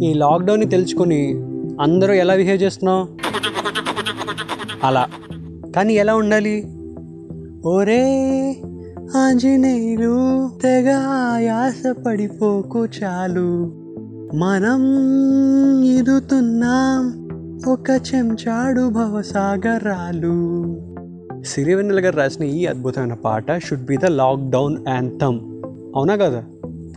ఈ లాక్డౌన్ని తెలుసుకొని అందరూ ఎలా బిహేవ్ చేస్తున్నావు? అలా. కానీ ఎలా ఉండాలి? ఓరే ఆంజనేయులు తెగ ఆయాస పడిపోకు చాలు. మనం ఇదుతున్నాం ఒక చెంచాడు భవసాగరాలు. సిరివెన్నెల గారు రాసిన ఈ అద్భుతమైన పాట should be the lockdown anthem అవునా కదా?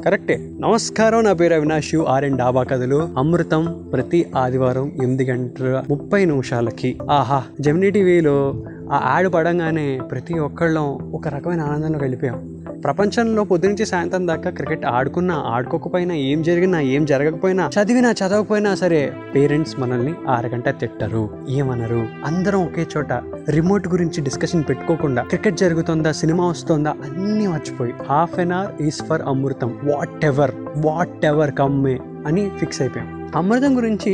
కరెక్టే. నమస్కారం నా పేరు అవినాష్ ఆర్ఎన్ డాబా కథలు. అమృతం ప్రతి ఆదివారం ఎనిమిది గంటల ముప్పై నిమిషాలకి. ఆహా జెమినీ టీవీలో ఆ యాడ్ పడంగానే ప్రతి ఒక్కళ్ళం ఒక రకమైన ఆనందంలో వెళ్ళిపోయాం ప్రపంచంలో పొద్దునుంచి సాయంత్రం దాకా క్రికెట్ ఆడుకున్నా ఆడుకోకపోయినా ఏం జరిగినా ఏం జరగకపోయినా చదివినా చదవకపోయినా సరే పేరెంట్స్ మనల్ని అరగంట తిట్టరు ఏమనరు. అందరం ఒకే చోట రిమోట్ గురించి డిస్కషన్ పెట్టుకోకుండా క్రికెట్ జరుగుతుందా సినిమా వస్తుందా అన్నీ మర్చిపోయి half an hour is for Amrutham. Whatever whatever కమ్మే అని ఫిక్స్ అయిపోయాం. అమృతం గురించి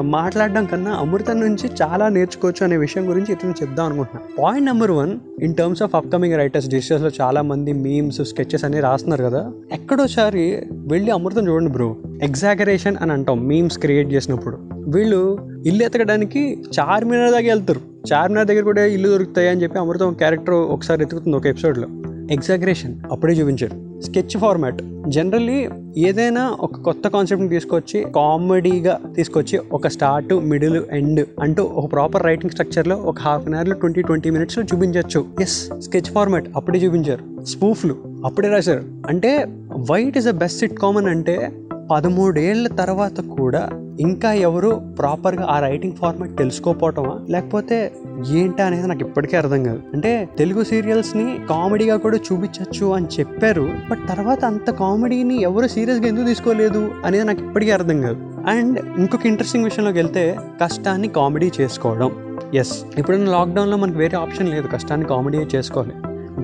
మాట్లాడడం కన్నా అమృతం నుంచి చాలా నేర్చుకోవచ్చు అనే విషయం గురించి ఇతను చెప్దాం అనుకుంటున్నాను point number one in terms of upcoming writers డిజిటల్స్లో చాలా మంది మీమ్స్ స్కెచెస్ అనేవి రాస్తున్నారు కదా. ఎక్కడోసారి వెళ్ళి అమృతం చూడండి బ్రో. ఎగ్జాగరేషన్ అని అంటాం మీమ్స్ క్రియేట్ చేసినప్పుడు. వీళ్ళు ఇల్లు ఎతకడానికి చార్మినార్ దగ్గర వెళ్తారు. చార్మినార్ దగ్గర కూడా ఇల్లు దొరుకుతాయి అని చెప్పి అమృతం క్యారెక్టర్ ఒకసారి ఎతుకుతుంది ఒక ఎపిసోడ్లో ఎగ్జాగరేషన్. అప్పుడే చూపించారు. Sketch format. జనరల్లీ ఏదైనా ఒక కొత్త కాన్సెప్ట్ని తీసుకొచ్చి కామెడీగా తీసుకొచ్చి ఒక స్టార్ట్ మిడిల్ ఎండ్ అంటూ ఒక ప్రాపర్ రైటింగ్ స్ట్రక్చర్లో ఒక హాఫ్ అన్ అవర్లో ట్వంటీ ట్వంటీ మినిట్స్లో చూపించవచ్చు ఎస్ స్కెచ్ ఫార్మాట్. అప్పుడే చూపించారు. స్పూఫ్లు. అప్పుడే రాశారు. అంటే white is a best sitcom అంటే పదమూడేళ్ళ తర్వాత కూడా ఇంకా ఎవరు ప్రాపర్గా ఆ రైటింగ్ ఫార్మాట్ తెలుసుకోపోవటమా? లేకపోతే ఏంటా అనేది నాకు ఇప్పటికీ అర్థం కాదు. అంటే తెలుగు సీరియల్స్ని కామెడీగా కూడా చూపించవచ్చు అని చెప్పారు బట్ తర్వాత అంత కామెడీని ఎవరు సీరియస్గా ఎందుకు తీసుకోలేదు అనేది నాకు ఇప్పటికీ అర్థం కాదు. అండ్ ఇంకొక ఇంట్రెస్టింగ్ విషయంలోకి వెళ్తే కష్టాన్ని కామెడీ చేసుకోవడం. ఎస్ ఇప్పుడున్న లాక్డౌన్లో మనకు వేరే ఆప్షన్ లేదు కష్టాన్ని కామెడీ చేసుకోవాలి.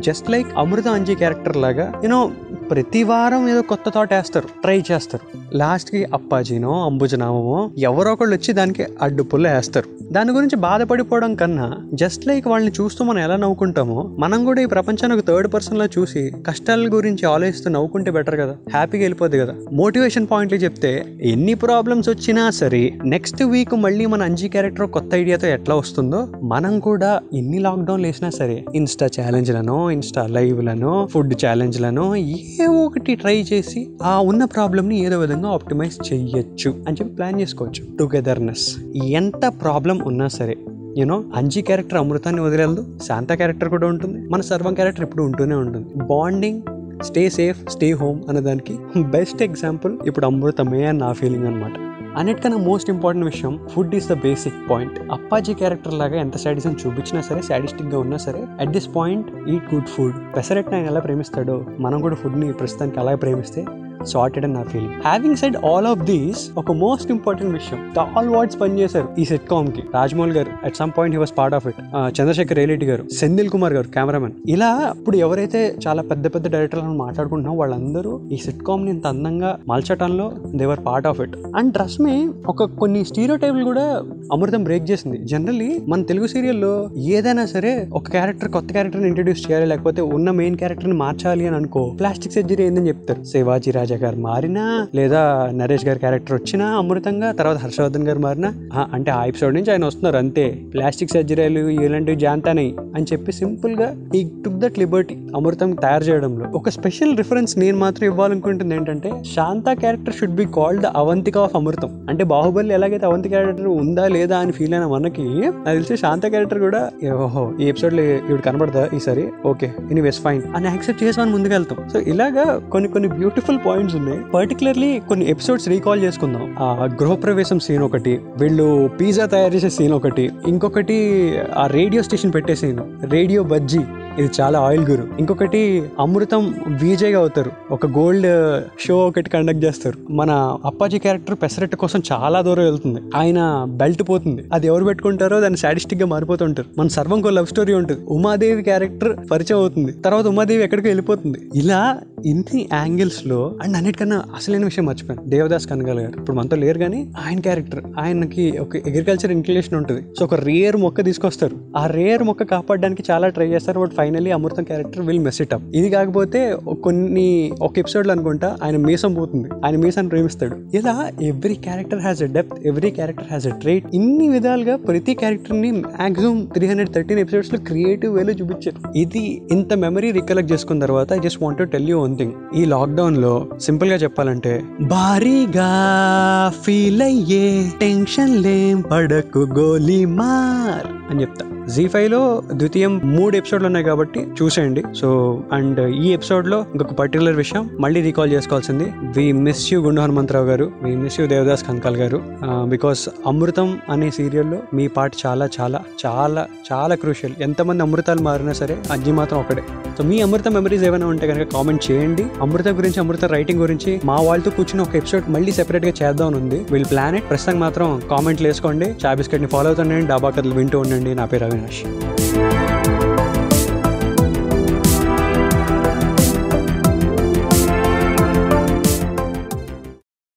Just like Amrutha Anji character లాగా యూనో ప్రతి వారం ఏదో కొత్త థాట్ వేస్తారు. ట్రై చేస్తారు. లాస్ట్కి అప్పాజీనో అంబుజనామో ఎవరో ఒకళ్ళు వచ్చి దానికి అడ్డుపుల్ల వేస్తారు. దాని గురించి బాధపడిపోవడం కన్నా జస్ట్ లైక్ వాళ్ళని చూస్తూ మనం ఎలా నవ్వుకుంటామో మనం కూడా ఈ ప్రపంచానికి థర్డ్ పర్సన్లో చూసి కష్టాల గురించి ఆలోచిస్తూ నవ్వుకుంటే బెటర్ కదా. హ్యాపీగా వెళ్ళిపోద్ది కదా. మోటివేషన్ పాయింట్లు చెప్తే ఎన్ని ప్రాబ్లమ్స్ వచ్చినా సరే నెక్స్ట్ వీక్ మళ్ళీ మన అంజీ క్యారెక్టర్ కొత్త ఐడియాతో ఎట్లా వస్తుందో మనం కూడా ఎన్ని లాక్డౌన్లు వేసినా సరే ఇన్స్టా ఛాలెంజ్లను ఇన్స్టా లైవ్లను ఫుడ్ ఛాలెంజ్లను ఏవో ఒకటి ట్రై చేసి ఆ ఉన్న ప్రాబ్లమ్ని ఏదో విధంగా ఆప్టిమైజ్ చెయ్యొచ్చు అని చెప్పి ప్లాన్ చేసుకోవచ్చు. టుగెదర్నెస్ ఎంత ప్రాబ్లం ఉన్నా సరే యూనో అంజీ క్యారెక్టర్ అమృతాన్ని వదిలేదు శాంత క్యారెక్టర్ కూడా ఉంటుంది మన సర్వం క్యారెక్టర్ ఇప్పుడు ఉంటూనే ఉంటుంది. Bonding stay safe stay home అనే దానికి బెస్ట్ ఎగ్జాంపుల్ ఇప్పుడు అమృతమే అని నా ఫీలింగ్ అనమాట అన్నిటికన్నా మోస్ట్ ఇంపార్టెంట్ విషయం food is the basic point Appaji character లాగా ఎంత సాడిజం చూపించినా సరే సాడిస్టిక్గా ఉన్నా సరే at this point eat good food pesarattu ఆయన ఎలా ప్రేమిస్తాడో మనం కూడా ఫుడ్ని ప్రస్తుతానికి అలాగే ప్రేమిస్తే సార్టెడ్ అని నా feeling having said all of these ఒక మోస్ట్ ఇంపార్టెంట్ విషయం ఆల్ వార్డ్స్ పనిచేశారు ఈ సెట్ కామ్కి. Rajamouli garu at some point he was part of it Chandrashekhar రేలిటి garu Senthil Kumar గారు కెమెరామెన్ ఇలా ఇప్పుడు ఎవరైతే చాలా పెద్ద పెద్ద డైరెక్టర్లను మాట్లాడుకుంటున్నాం వాళ్ళందరూ ఈ సిట్ కామ్ని ఇంత అందంగా మలచటంలో they were part of it and trust me ఒక కొన్ని స్టీరియో టైప్లు కూడా అమృతం బ్రేక్ చేసింది. జనరల్లీ మన తెలుగు సీరియల్లో ఏదైనా సరే ఒక క్యారెక్టర్ కొత్త క్యారెక్టర్ ఇంట్రడ్యూస్ చేయాలి లేకపోతే ఉన్న మెయిన్ క్యారెక్టర్ని మార్చాలి అని అనుకో ప్లాస్టిక్ సర్జరీ ఏందని చెప్తారు. శివాజీ రాజ్ గారు మారినా లేదా నరేష్ గారి క్యారెక్టర్ వచ్చినా అమృతంగా తర్వాత హర్షవర్ధన్ గారు మారినా అంటే ఆ ఎపిసోడ్ నుంచి ఆయన వస్తున్నారు అంతే. ప్లాస్టిక్ సర్జరీలు ఇలాంటివి జాంతానై అని చెప్పి సింపుల్గా ఈ టుక్ దట్ లిబర్టీ అమృతం తయారు చేయడంలో. ఒక స్పెషల్ రిఫరెన్స్ నేను మాత్రం ఇవ్వాలనుకుంటుంది ఏంటంటే Shanta character should be called the Avantika of Amrutham అంటే బాహుబలి ఎలాగైతే అవంతి క్యారెక్టర్ ఉందా లేదా అని ఫీల్ అయిన మనకి నాకు తెలిసి శాంత క్యారెక్టర్ కూడా ఓహో ఈ ఎపిసోడ్లో ఇవి కనబడదా ఈసారి? ఓకే ఇని వెస్ ఫైన్ అని యాక్సెప్ట్ చేసి మనం ముందుకెళ్తాం. సో ఇలాగా కొన్ని కొన్ని బ్యూటిఫుల్ పాయింట్స్ ఉన్నాయి. పర్టికులర్లీ కొన్ని ఎపిసోడ్స్ రీకాల్ చేసుకుందాం. ఆ గృహప్రవేశం సీన్ ఒకటి వీళ్ళు పిజ్జా తయారు చేసే సీన్ ఒకటి ఇంకొకటి ఆ రేడియో స్టేషన్ పెట్టే సీన్ రేడియో బజ్జీ. ఇది చాలా ఆయిల్ గురు. ఇంకొకటి అమృతం విజయ్గా అవుతారు. ఒక గోల్డ్ షో ఒకటి కండక్ట్ చేస్తారు. మన అప్పాజీ క్యారెక్టర్ పెసరెట్ కోసం చాలా దూరం వెళ్తుంది. ఆయన బెల్ట్ పోతుంది. అది ఎవరు పెట్టుకుంటారో దాన్ని సాడిస్టిక్గా మారిపోతుంటారు మన సర్వంకో లవ్ స్టోరీ ఉంటుంది. ఉమాదేవి క్యారెక్టర్ పరిచయం అవుతుంది. తర్వాత ఉమాదేవి ఎక్కడికి వెళ్ళిపోతుంది. ఇలా ఇన్ని యాంగిల్స్లో అండ్ అన్నిటికన్నా అసలైన విషయం మర్చిపోయాను. దేవదాస్ కనగల్ గారు. ఇప్పుడు మనతో లేరు కానీ ఆయన క్యారెక్టర్ ఆయనకి ఒక అగ్రికల్చర్ ఇన్క్లేషన్ ఉంటుంది. సో ఒక రేర్ మొక్క తీసుకొస్తారు. ఆ రేర్ మొక్క కాపాడడానికి చాలా ట్రై చేస్తారు. But finally Amrutham character will mess it up ఇది కాకపోతే కొన్ని ఒక ఎపిసోడ్లు అనుకుంటా ఆయన మీసం పోతుంది. ఆయన మీసాన్ని ప్రేమిస్తాడు. ఇలా every character has a depth every character has a trait ఇన్ని విధాలుగా ప్రతి క్యారెక్టర్ని మాక్సిమం త్రీ హండ్రెడ్ థర్టీన్ ఎపిసోడ్స్లో క్రియేటివ్ వేలో చూపించారు. ఇది ఇంత మెమరీ రికలెక్ట్ చేసుకున్న తర్వాత I just want tell you one thing ఈ లాక్డౌన్లో సింపుల్గా చెప్పాలంటే భారీగా ఫీల్ అయ్యే టెన్షన్ లేం పడకు గోలీ మార్ అని చెప్తా. జీ ఫైవ్లో ద్వితీయం మూడు ఎపిసోడ్లు ఉన్నాయి కాబట్టి చూసేయండి. సో అండ్ ఈ ఎపిసోడ్లో ఇంకొక పర్టికులర్ విషయం మళ్ళీ రీకాల్ చేసుకోవాల్సింది. We miss you Gundu Hanumantharao garu. We miss you Devadas Kanakala garu. Because Amrutham అనే సీరియల్లో మీ పాట చాలా చాలా చాలా చాలా క్రూషియల్ ఎంతమంది అమృతాలు మారినా సరే అజ్జి మాత్రం ఒకటే సో మీ అమృత మెమరీస్ ఏమైనా ఉంటే కనుక కామెంట్ చేయండి. అమృత గురించి అమృత రైటింగ్ గురించి మా వాళ్ళతో కూర్చుని ఒక ఎపిసోడ్ మళ్ళీ సెపరేట్గా చేద్దాం ఉంది. వీళ్ళు ప్లాన్ ఇట్ ప్రస్తుతం మాత్రం కామెంట్లు వేసుకోండి. చా బిస్కెట్ని ఫాలో అవుతుండండి. డాబా కథలు వింటూ ఉండండి. నా పేరు అవినాష్